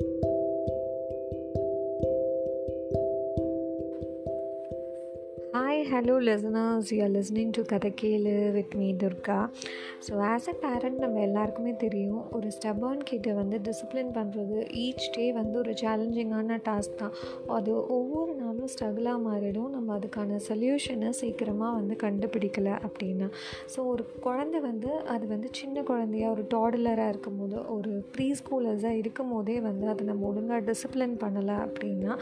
Thank you. Hello listeners. You are listening to கதைக்கேளு with me Durga so as a parent நம்ம எல்லாருக்குமே தெரியும் ஒரு ஸ்டெபர்ன் கிட்ட வந்து டிசிப்ளின் பண்ணுறது ஈச் டே வந்து ஒரு சேலஞ்சிங்கான டாஸ்க் தான். அது ஒவ்வொரு நாளும் ஸ்ட்ரகிளாக மாறிடும். நம்ம அதுக்கான சொல்யூஷனை சீக்கிரமாக வந்து கண்டுபிடிக்கலை அப்படின்னா. ஸோ ஒரு குழந்தை வந்து அது வந்து சின்ன குழந்தையா ஒரு டாடலராக இருக்கும் போது ஒரு ப்ரீ ஸ்கூலர்ஸாக இருக்கும் போதே வந்து அதை நம்ம ஒழுங்காக டிசிப்ளின் பண்ணலை அப்படின்னா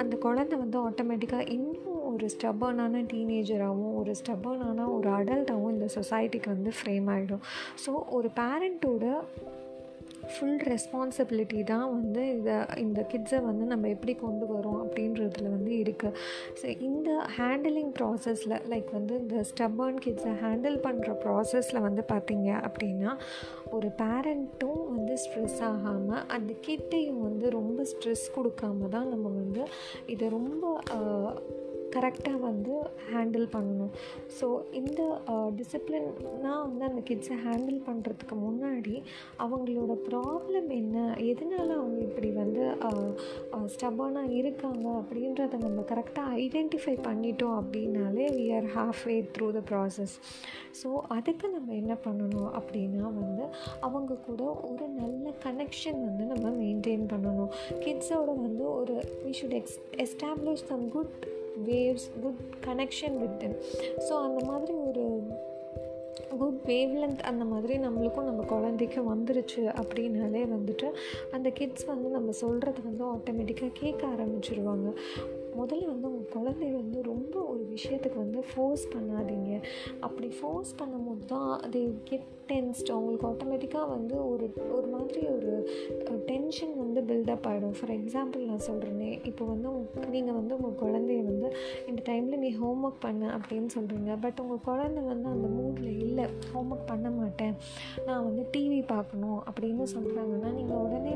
அந்த குழந்தை வந்து ஆட்டோமேட்டிக்காக இன்னும் ஒரு ஸ்டபர்னான டீனேஜராகவும் ஒரு ஸ்டபர்னான ஒரு அடல்ட்டாகவும் இந்த சொசைட்டிக்கு வந்து ஃப்ரேம் ஆகிடும் ஸோ ஒரு பேரண்ட்டோட ஃபுல் ரெஸ்பான்சிபிலிட்டி தான் வந்து இதை இந்த கிட்ஸை வந்து நம்ம எப்படி கொண்டு வரோம் அப்படின்றதுல வந்து இருக்குது ஸோ இந்த ஹேண்டிலிங் ப்ராசஸில் லைக் வந்து இந்த ஸ்டப்பர்ன் கிட்ஸை ஹேண்டில் பண்ணுற ப்ராசஸில் வந்து பார்த்திங்க அப்படின்னா ஒரு பேரண்ட்டும் வந்து ஸ்ட்ரெஸ் ஆகாமல் அந்த கிட்டையும் வந்து ரொம்ப ஸ்ட்ரெஸ் கொடுக்காம தான் நம்ம வந்து இதை ரொம்ப கரெக்டாக வந்து ஹேண்டில் பண்ணணும். ஸோ இந்த டிசிப்ளின்னால் வந்து அந்த கிட்ஸை ஹேண்டில் பண்ணுறதுக்கு முன்னாடி அவங்களோட ப்ராப்ளம் என்ன? எதனால் அவங்க இப்படி வந்து ஸ்டப்பானாக இருக்காங்க? அப்படின்றத நம்ம கரெக்டாக ஐடென்டிஃபை பண்ணிட்டோம் அப்படின்னாலே we are half way through the process so அதுக்கு நம்ம என்ன பண்ணணும் அப்படின்னா வந்து அவங்க கூட ஒரு நல்ல கனெக்ஷன் வந்து நம்ம மெயின்டைன் பண்ணணும். கிட்ஸோட வந்து ஒரு we should ex establish some good waves good connection with them so அந்த மாதிரி ஒரு குட் வேவ் லென்த் அந்த மாதிரி நம்மளுக்கும் நம்ம குழந்தைக்கு வந்துருச்சு அப்படின்னாலே வந்துட்டு அந்த கிட்ஸ் வந்து நம்ம சொல்கிறது வந்து ஆட்டோமேட்டிக்காக கேட்க ஆரம்பிச்சிருவாங்க. முதல்ல வந்து உங்கள் குழந்தை வந்து ரொம்ப ஒரு விஷயத்துக்கு வந்து ஃபோர்ஸ் பண்ணாதீங்க. அப்படி ஃபோர்ஸ் பண்ணும்போது தான் அது கெட் டென்ஸ்ட் அவங்களுக்கு ஆட்டோமேட்டிக்காக வந்து ஒரு ஒரு மாதிரி ஒரு டென்ஷன் வந்து பில்டப் ஆகிடும் ஃபார் எக்ஸாம்பிள் நான் சொல்கிறேனே இப்போ வந்து நீங்கள் வந்து உங்கள் குழந்தைய வந்து இந்த டைமில் நீ ஹோம் ஒர்க் பண்ண அப்படின்னு சொல்கிறீங்க பட் உங்கள் குழந்தை வந்து அந்த மூடில் இல்லை ஹோம் ஒர்க் பண்ண மாட்டேன். நான் வந்து டிவி பார்க்கணும் அப்படின்னு சொல்கிறாங்கன்னா நீங்கள் உடனே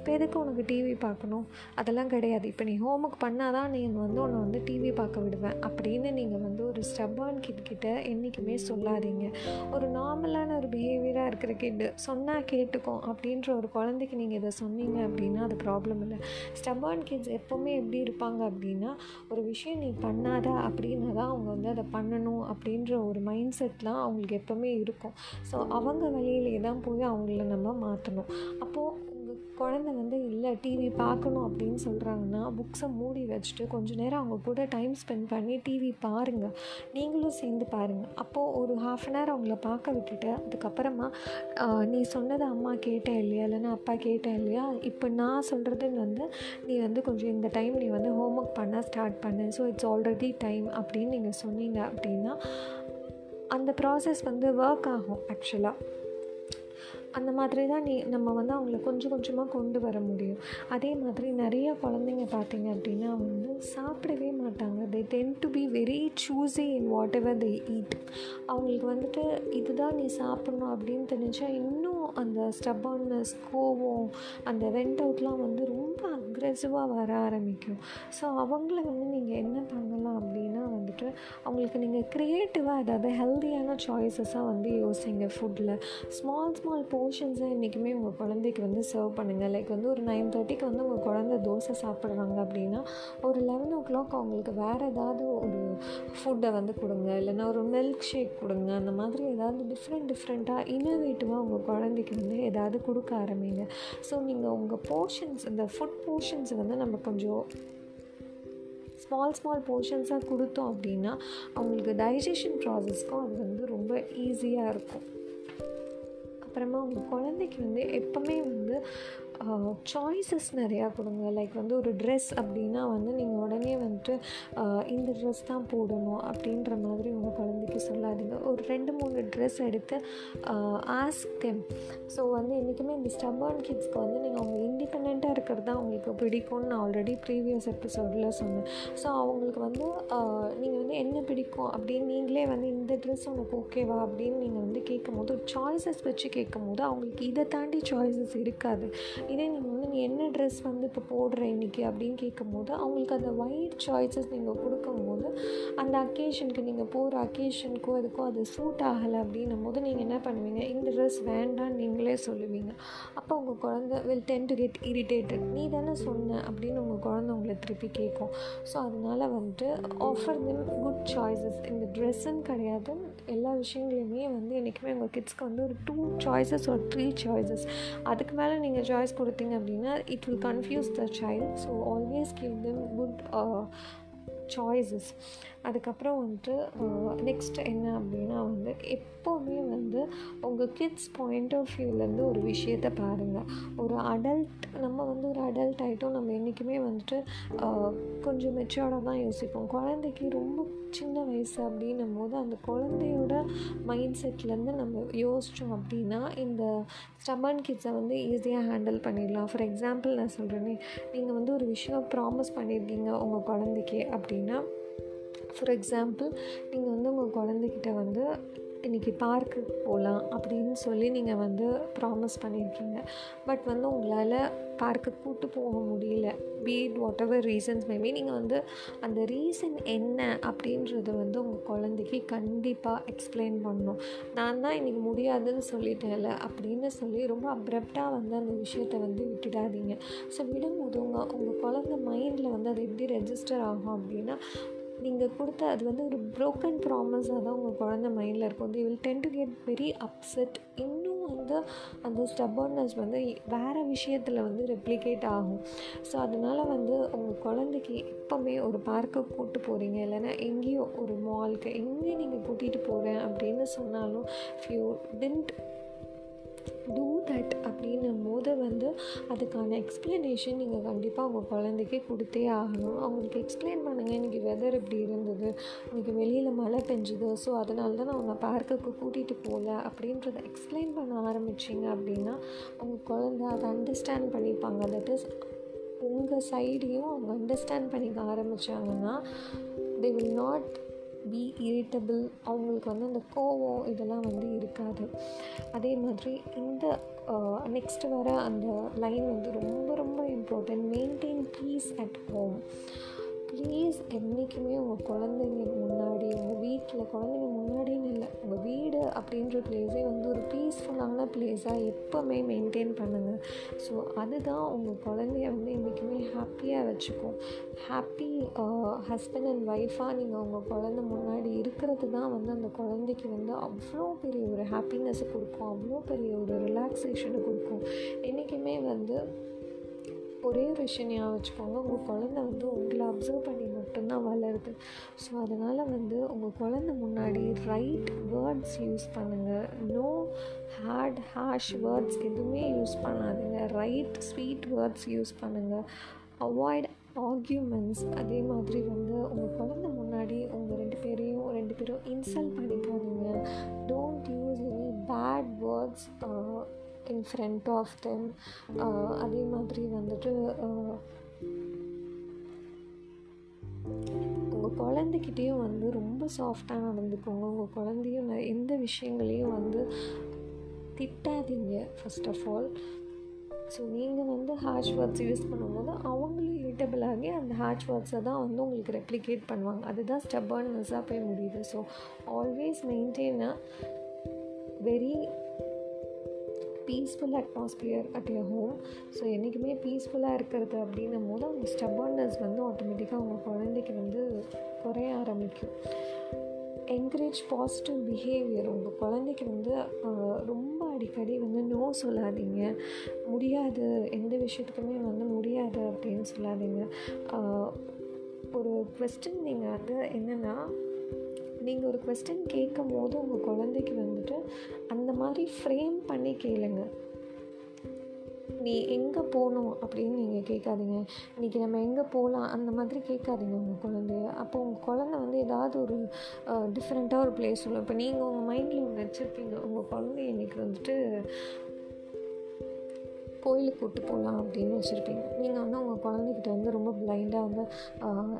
இப்போ எதுக்கு உனக்கு டிவி பார்க்கணும்? அதெல்லாம் கிடையாது. இப்போ நீ ஹோம் ஒர்க் பண்ணால் தான் நீ வந்து உன்னை வந்து டிவி பார்க்க விடுவேன். அப்படின்னு நீங்கள் வந்து ஒரு ஸ்டப்பான் கிட்ட என்றைக்குமே சொல்லாதீங்க. ஒரு நார்மலான ஒரு பிஹேவியராக இருக்கிற கிட்டு சொன்னால் கேட்டுக்கும் அப்படின்ற ஒரு குழந்தைக்கு நீங்கள் இதை சொன்னீங்க அப்படின்னா அது ப்ராப்ளம் இல்லை. ஸ்டபான் கிட்ஸ் எப்போவுமே எப்படி இருப்பாங்க அப்படின்னா ஒரு விஷயம் நீ பண்ணாத அப்படின்னா தான் அவங்க வந்து அதை பண்ணணும் அப்படின்ற ஒரு மைண்ட் செட்லாம் அவங்களுக்கு எப்போவுமே இருக்கும். ஸோ அவங்க வழியிலே தான் போய் அவங்கள நம்ம மாற்றணும் அப்போது குழந்த வந்து இல்லை டிவி பார்க்கணும் அப்படின்னு சொல்கிறாங்கன்னா புக்ஸை மூடி வச்சுட்டு கொஞ்சம் நேரம் அவங்க கூட டைம் ஸ்பெண்ட் பண்ணி டிவி பாருங்கள் நீங்களும் சேர்ந்து பாருங்கள் அப்போது ஒரு ஹாஃப் அன் ஹவர் அவங்கள பார்க்க விட்டுட்டு அதுக்கப்புறமா நீ சொன்னதை அம்மா கேட்டேன் இல்லையா? இல்லைன்னா அப்பா கேட்டேன் இல்லையா? இப்போ நான் சொல்கிறதுன்னு வந்து நீ வந்து கொஞ்சம் இந்த டைம் நீ வந்து ஹோம் ஒர்க் பண்ண ஸ்டார்ட் பண்ணு. ஸோ இட்ஸ் ஆல்ரெடி டைம் அப்படின்னு நீங்கள் சொன்னீங்க அப்படின்னா அந்த ப்ராசஸ் வந்து ஒர்க் ஆகும் ஆக்சுவலாக அந்த மாதிரி தான் நீ நம்ம வந்து அவங்கள கொஞ்சம் கொஞ்சமாக கொண்டு வர முடியும். அதே மாதிரி நிறைய குழந்தைங்க பார்த்திங்க அப்படின்னா வந்து சாப்பிடவே மாட்டாங்க. They tend to be very choosy in whatever they eat அவங்களுக்கு வந்துட்டு இதுதான் நீ சாப்பிட்ணும் அப்படின்னு தெரிஞ்சால் இன்னும் அந்த ஸ்டப்பான்னஸ் கோவம் அந்த வெண்ட் அவுட்லாம் வந்து ரொம்ப அக்ரெசிவாக வர ஆரம்பிக்கும். ஸோ அவங்கள வந்து நீங்கள் என்ன பண்ணலாம் அப்படின்னா வந்துட்டு அவங்களுக்கு நீங்கள் க்ரியேட்டிவாக அதாவது ஹெல்த்தியான சாய்ஸஸாக வந்து யோசிங்க ஃபுட்டில் ஸ்மால் ஸ்மால் போர்ஷன்ஸை இன்றைக்குமே உங்கள் குழந்தைக்கு வந்து சர்வ் பண்ணுங்கள் லைக் வந்து ஒரு நைன் தேர்ட்டிக்கு வந்து உங்கள் குழந்த தோசை சாப்பிட்றாங்க அப்படின்னா ஒரு லெவன் ஓ கிளாக் அவங்களுக்கு வேறு ஏதாவது ஒரு ஃபுட்டை வந்து கொடுங்க. இல்லைன்னா ஒரு மில்க் ஷேக் கொடுங்க. அந்த மாதிரி ஏதாவது டிஃப்ரெண்ட் டிஃப்ரெண்ட்டாக இன்னோவேட்டிவாக உங்கள் குழந்தைக்கு வந்து ஏதாவது கொடுக்க ஆரம்பிங்க. ஸோ நீங்கள் உங்கள் போர்ஷன்ஸ் இந்த ஃபுட் போர்ஷன்ஸை வந்து நம்ம கொஞ்சம் ஸ்மால் ஸ்மால் போர்ஷன்ஸாக கொடுத்தோம் அப்படின்னா அவங்களுக்கு டைஜஷன் ப்ராசஸ்க்கும் அது வந்து ரொம்ப ஈஸியாக இருக்கும். அப்புறமா உங்கள் குழந்தைக்கு வந்து எப்போவுமே வந்து சாய்ஸஸ் நிறையா கொடுங்க. லைக் வந்து ஒரு ட்ரெஸ் அப்படின்னா வந்து நீங்கள் உடனே வந்துட்டு இந்த ட்ரெஸ் தான் போடணும் அப்படின்ற மாதிரி உங்கள் குழந்தைக்கு சொல்லாதீங்க. ஒரு ரெண்டு மூணு ட்ரெஸ் எடுத்து ஆஸ்க் தெம் ஸோ வந்து என்றைக்குமே இந்த ஸ்டப்பான் கிட்ஸ்க்கு வந்து நீங்கள் அவங்க இண்டிபெண்ட்டாக இருக்கிறது தான் அவங்களுக்கு பிடிக்கும்னு நான் ஆல்ரெடி ப்ரீவியஸ் எபிசோடில் சொன்னேன். ஸோ அவங்களுக்கு வந்து நீங்கள் வந்து என்ன பிடிக்கும் அப்படின்னு நீங்களே வந்து இந்த ட்ரெஸ் உனக்கு ஓகேவா அப்படின்னு நீங்கள் வந்து கேட்கும் போது சாய்ஸஸ் வச்சு கேட்கும் போது அவங்களுக்கு இதை தாண்டி சாய்ஸஸ் இருக்காது. இதே நீங்கள் வந்து நீ என்ன ட்ரெஸ் வந்து இப்போ போடுற இன்றைக்கி அப்படின்னு கேட்கும்போது அவங்களுக்கு அந்த ஒயிட் சாய்ஸஸ் நீங்கள் கொடுக்கும்போது அந்த அக்கேஷனுக்கு நீங்கள் போகிற அக்கேஷனுக்கோ இதுக்கோ அது சூட் ஆகலை அப்படின்னும் போது நீங்கள் என்ன பண்ணுவீங்க? இந்த ட்ரெஸ் வேண்டாம்னு நீங்களே சொல்லுவீங்க. அப்போ உங்கள் குழந்த will tend to get irritated நீ தானே சொன்ன அப்படின்னு உங்கள் குழந்த உங்களை திருப்பி கேட்கும் ஸோ அதனால் வந்துட்டு ஆஃபர் தெம் குட் சாய்ஸஸ் இந்த ட்ரெஸ்ஸுன்னு கிடையாது. எல்லா விஷயங்களையுமே வந்து என்றைக்குமே உங்கள் கிட்ஸ்க்கு வந்து ஒரு டூ சாய்ஸஸ் ஒரு த்ரீ சாய்ஸஸ் அதுக்கு மேலே நீங்கள் சாய்ஸ் கொடுத்தீங்க அப்படின்னா it will confuse the child so always give them good choices அதுக்கப்புறம் வந்துட்டு நெக்ஸ்ட் என்ன அப்படின்னா வந்து எப்போவுமே வந்து உங்கள் கிட்ஸ் பாயிண்ட் ஆஃப் வியூலேருந்து ஒரு விஷயத்தை பாருங்கள் ஒரு அடல்ட் நம்ம வந்து ஒரு அடல்ட் ஆகிட்டோம் நம்ம என்றைக்குமே வந்துட்டு கொஞ்சம் மெச்சோர்டாக தான் யோசிப்போம். குழந்தைக்கு ரொம்ப சின்ன வயசு அப்படின்னும் போது அந்த குழந்தையோட மைண்ட் செட்லேருந்து நம்ம யோசித்தோம் அப்படின்னா இந்த ஸ்டமன் கிட்ஸை வந்து ஈஸியாக ஹேண்டில் பண்ணிடலாம். ஃபார் எக்ஸாம்பிள் நான் சொல்கிறேனே நீங்கள் வந்து ஒரு விஷயம் ப்ராமிஸ் பண்ணியிருக்கீங்க உங்கள் குழந்தைக்கு அப்படின்னு ஃபார் எக்ஸாம்பிள் நீங்கள் வந்து உங்கள் குழந்தைக்கிட்ட வந்து இன்றைக்கி பார்க்குக்கு போகலாம் அப்படின்னு சொல்லி நீங்கள் வந்து ப்ராமிஸ் பண்ணியிருக்கீங்க. பட் வந்து உங்களால் பார்க்குக்கு கூப்பிட்டு போக முடியல. Beat whatever reasons maybe நீங்கள் வந்து அந்த ரீசன் என்ன அப்படின்றத வந்து உங்கள் குழந்தைக்கு கண்டிப்பாக எக்ஸ்பிளைன் பண்ணணும். நான் தான் இன்றைக்கி முடியாதுன்னு சொல்லிட்டேன்ல அப்படின்னு சொல்லி ரொம்ப அப்ரப்டாக வந்து அந்த விஷயத்த வந்து விட்டுடாதீங்க. ஸோ விடும்போது உங்கள் உங்கள் குழந்த மைண்டில் வந்து அது எப்படி ரெஜிஸ்டர் ஆகும் அப்படின்னா நீங்கள் கொடுத்த அது வந்து ஒரு ப்ரோக்கன் ப்ராமிஸாக தான் உங்கள் குழந்த மைண்டில் இருக்கும் they will tend to get very upset இன்னும் வந்து அந்த ஸ்டபர்னஸ் வந்து வேறு விஷயத்தில் வந்து ரெப்ளிகேட் ஆகும். ஸோ அதனால் வந்து உங்கள் குழந்தைக்கு எப்போவுமே ஒரு பார்க்கு கூப்பிட்டு போகிறீங்க இல்லைன்னா எங்கேயோ ஒரு மால்க்கு எங்கே நீங்கள் கூட்டிகிட்டு போகிறேன் அப்படின்னு சொன்னாலும் ஃப்யூ டென்ட் டூ தட் அப்படின்னும் போது வந்து அதுக்கான எக்ஸ்ப்ளனேஷன் நீங்கள் கண்டிப்பாக உங்கள் குழந்தைக்கு கொடுத்தே ஆகணும். அவங்களுக்கு எக்ஸ்பிளைன் பண்ணுங்கள் இன்றைக்கி வெதர் இப்படி இருந்தது இன்றைக்கி வெளியில் மழை பெஞ்சுது ஸோ அதனால தான் நான் உங்களை பார்க்குக்கு கூட்டிகிட்டு போகல அப்படின்றத எக்ஸ்பிளைன் பண்ண ஆரம்பிச்சிங்க அப்படின்னா உங்கள் குழந்த அதை அண்டர்ஸ்டாண்ட் பண்ணிப்பாங்க. தட் இஸ் உங்கள் சைடையும் அவங்க அண்டர்ஸ்டாண்ட் பண்ணிக்க ஆரம்பித்தாங்கன்னா they will not be irritable அவங்களுக்கு வந்து அந்த கோவம் இதெல்லாம் வந்து இருக்காது. அதே மாதிரி இந்த நெக்ஸ்ட் வர அந்த லைன் வந்து ரொம்ப ரொம்ப important maintain peace at home please என்றைக்குமே உங்கள் குழந்தைங்க முன்னாடி உங்கள் வீட்டில் குழந்தைங்க முன்னாடின்னு இல்லை உங்கள் வீடு அப்படின்ற பிளேஸே வந்து ஒரு பீஸ்ஃபுல்லான பிளேஸாக எப்போவுமே மெயின்டைன் பண்ணுங்கள் ஸோ அதுதான் உங்கள் குழந்தைய வந்து என்றைக்குமே ஹாப்பியாக வச்சுக்கும். ஹாப்பி ஹஸ்பண்ட் அண்ட் ஒய்ஃபாக நீங்கள் உங்கள் குழந்த முன்னாடி இருக்கிறது தான் வந்து அந்த குழந்தைக்கு வந்து அவ்வளோ பெரிய ஒரு ஹாப்பினஸ்ஸை கொடுக்கும் அவ்வளோ பெரிய ஒரு ரிலாக்ஸேஷனை கொடுக்கும். என்றைக்குமே வந்து ஒரே ஒரு விஷயம் ஞாபகம் வச்சுக்கோங்க. உங்கள் குழந்த வந்து உங்களை அப்சர்வ் பண்ணி மட்டும்தான் வளருது. ஸோ அதனால் வந்து உங்கள் குழந்த முன்னாடி ரைட் வேர்ட்ஸ் யூஸ் பண்ணுங்கள் நோ ஹேட் ஹேஷ் வேர்ட்ஸ் எதுவுமே யூஸ் பண்ணாதீங்க. ரைட் ஸ்வீட் வேர்ட்ஸ் யூஸ் பண்ணுங்கள் அவாய்ட் ஆர்கியூமெண்ட்ஸ் அதே மாதிரி வந்து உங்கள் குழந்த முன்னாடி உங்கள் ரெண்டு பேரையும் ரெண்டு பேரும் இன்சல்ட் பண்ணிக்காதீங்க don't use any bad words in front of them அதே மாதிரி வந்துட்டு uh, உங்கள் குழந்தைக்கிட்டேயும் வந்து ரொம்ப சாஃப்டாக நடந்துக்கோங்க. உங்கள் குழந்தையும் எந்த விஷயங்களையும் வந்து திட்டாதீங்க ஃபஸ்ட் ஆஃப் ஆல் ஸோ நீங்கள் வந்து ஹேஷ் வேர்ட்ஸ் யூஸ் பண்ணும்போது அவங்களும் இரிட்டபிள் ஆகி அந்த ஹேஷ் வேர்ட்ஸை தான் வந்து உங்களுக்கு ரெப்ளிகேட் பண்ணுவாங்க. அதுதான் ஸ்டெபர்னஸாக போய் முடியுது. So always maintain a very peaceful atmosphere at your home so என்றைக்குமே பீஸ்ஃபுல்லாக இருக்கிறது அப்படின்னும் போது அவங்க ஸ்டபர்னஸ் வந்து ஆட்டோமேட்டிக்காக அவங்க குழந்தைக்கு வந்து குறைய ஆரம்பிக்கும். என்கரேஜ் பாசிட்டிவ் பிஹேவியர் உங்கள் குழந்தைக்கு வந்து ரொம்ப அடிக்கடி வந்து நோ சொல்லாதீங்க. முடியாது. எந்த விஷயத்துக்குமே வந்து முடியாது அப்படின்னு சொல்லாதீங்க. ஒரு கொஸ்டின் நீங்கள் வந்து என்னென்னா நீங்கள் ஒரு கொஸ்டின் கேட்கும் போது உங்கள் குழந்தைக்கு வந்துட்டு அந்த மாதிரி ஃப்ரேம் பண்ணி கேளுங்க. நீ எங்கே போகணும் அப்படின்னு நீங்கள் கேட்காதீங்க. இன்றைக்கி நம்ம எங்கே போகலாம் அந்த மாதிரி கேட்காதீங்க உங்கள் குழந்தைய. அப்போ உங்கள் குழந்த வந்து ஏதாவது ஒரு டிஃப்ரெண்ட்டாக ஒரு பிளேஸ் சொல்லும். இப்போ நீங்கள் உங்கள் மைண்டில் ஒன்று வச்சுருப்பீங்க. உங்கள் குழந்தைய இன்றைக்கி வந்துட்டு கோயிலுக்கு கூப்பிட்டு போகலாம் அப்படின்னு வச்சுருப்பீங்க. நீங்கள் வந்து உங்கள் குழந்தைகிட்ட வந்து ரொம்ப பிளைண்டாக வந்து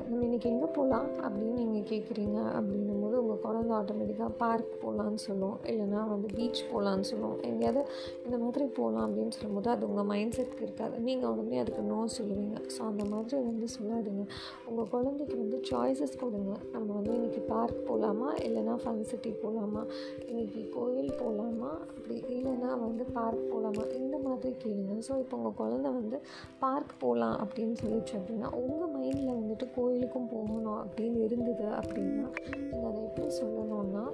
நம்ம இன்றைக்கி எங்கே போகலாம் அப்படின்னு நீங்கள் கேட்குறீங்க அப்படின்னும் போது உங்கள் குழந்தை ஆட்டோமேட்டிக்காக பார்க் போகலான்னு சொல்லும். இல்லைனா வந்து பீச் போகலான்னு சொல்லும். எங்கேயாவது இந்த மாதிரி போகலாம் அப்படின்னு சொல்லும்போது அது உங்கள் மைண்ட் செட்க்கு இருக்காது. நீங்கள் உடனே அதுக்கு நோ சொல்லுவீங்க. ஸோ அந்த மாதிரி வந்து சொல்லாதீங்க. உங்கள் குழந்தைக்கு வந்து சாய்ஸஸ் கொடுங்க. நம்ம வந்து இன்றைக்கி பார்க் போகலாமா இல்லைனா ஃபன் சிட்டி போகலாமா இன்றைக்கி கோயில் போகலாமா அப்படி இல்லைனா வந்து பார்க் போகலாமா இந்த மாதிரி கேளுங்க. ஸோ இப்போ உங்கள் குழந்த வந்து பார்க் போகலாம் அப்படின்னு சொல்லிடுச்சு அப்படின்னா உங்கள் மைண்டில் வந்துட்டு கோயிலுக்கும் போகணும் அப்படின்னு இருந்தது அப்படின்னா நீங்கள் அதை எப்படி சொல்லணும்னா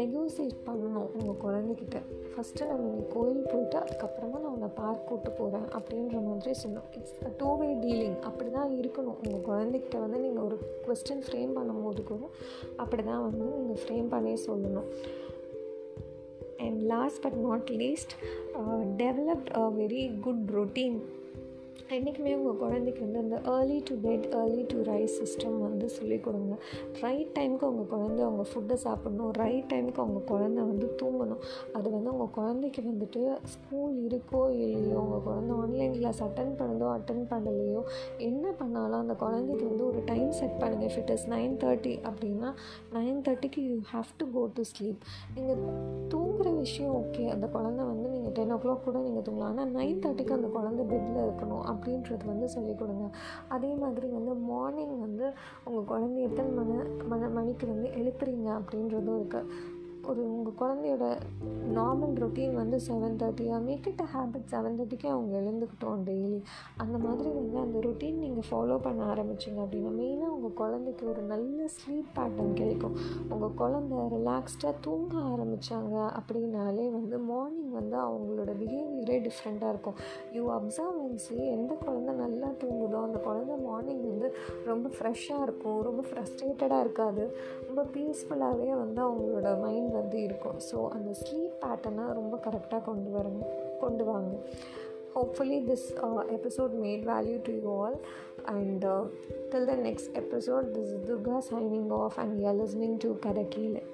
நெகோசியேட் பண்ணணும் உங்கள் குழந்தைகிட்ட. ஃபஸ்ட்டு நம்ம நீ கோயில் போயிட்டு அதுக்கப்புறமா நான் உன்னை பார்க் கூட்டு போகிறேன் அப்படின்ற மாதிரி சொன்னோம். It's a two way dealing அப்படி தான் இருக்கணும். உங்கள் குழந்தைகிட்ட வந்து நீங்கள் ஒரு கொஸ்டின் ஃப்ரேம் பண்ணும்போது கூட அப்படி தான் வந்து நீங்கள் ஃப்ரேம் பண்ணி சொல்லணும். And last but not least uh, developed a very good routine என்றைக்குமே உங்கள் குழந்தைக்கு வந்து அந்த early to bed early to rise system வந்து சொல்லிக் கொடுங்க. ரைட் டைமுக்கு உங்கள் குழந்தை அவங்க ஃபுட்டை சாப்பிட்ணும். ரைட் டைமுக்கு அவங்க குழந்தை வந்து தூங்கணும். அது வந்து உங்கள் குழந்தைக்கு வந்துட்டு ஸ்கூல் இருக்கோ இல்லையோ உங்கள் குழந்தை ஆன்லைன் கிளாஸ் அட்டன் பண்ணதோ அட்டன் பண்ணலையோ என்ன பண்ணாலும் அந்த குழந்தைக்கு வந்து ஒரு டைம் செட் பண்ணுங்கள் if it is nine thirty அப்படின்னா நைன் தேர்ட்டிக்கு you have to go to sleep நீங்கள் தூங்குகிற விஷயம் ஓகே அந்த குழந்தை வந்து நீங்கள் டென் ஓ கிளாக் கூட நீங்கள் தூங்கலாம். ஆனால் நைன் தேர்ட்டிக்கு அந்த குழந்தை பெட்டில் இருக்கணும் அப்படின்றது வந்து சொல்லிக் கொடுங்க. அதே மாதிரி வந்து மார்னிங் வந்து உங்கள் குழந்தை எத்தனை மணி மணி மணிக்கு வந்து எழுப்புறீங்க அப்படின்றதும் இருக்குது ஒரு உங்கள் குழந்தையோட நார்மல் ரொட்டீன் வந்து seven தேர்ட்டியாக make it a habit seven தேர்ட்டிக்கே அவங்க எழுந்துக்கிட்டோம் டெய்லி அந்த மாதிரி வந்து அந்த ரொட்டீன் நீங்கள் ஃபாலோ பண்ண ஆரம்பிச்சிங்க அப்படின்னா மெயினாக உங்கள் குழந்தைக்கு ஒரு நல்ல ஸ்லீப் பேட்டர்ன் கிடைக்கும். உங்கள் குழந்த ரிலாக்ஸ்டாக தூங்க ஆரம்பித்தாங்க அப்படின்னாலே வந்து மார்னிங் வந்து அவங்களோட பிஹேவியரே டிஃப்ரெண்ட்டாக இருக்கும். யூ அப்சர்வ் அண்ட் சி எந்த குழந்த நல்லா தூங்குதோ அந்த குழந்த மார்னிங் வந்து ரொம்ப ஃப்ரெஷ்ஷாக இருக்கும் ரொம்ப ஃப்ரஸ்ட்ரேட்டடாக இருக்காது. ரொம்ப பீஸ்ஃபுல்லாகவே வந்து அவங்களோட மைண்ட் வந்து இருக்கும் ஸோ அந்த ஸ்லீப் பேட்டர்னை ரொம்ப கரெக்டாக கொண்டு வரும் கொண்டு வாங்க hopefully this episode made value to you all and till the next episode this Durga signing off and you are listening to கதக்கீழே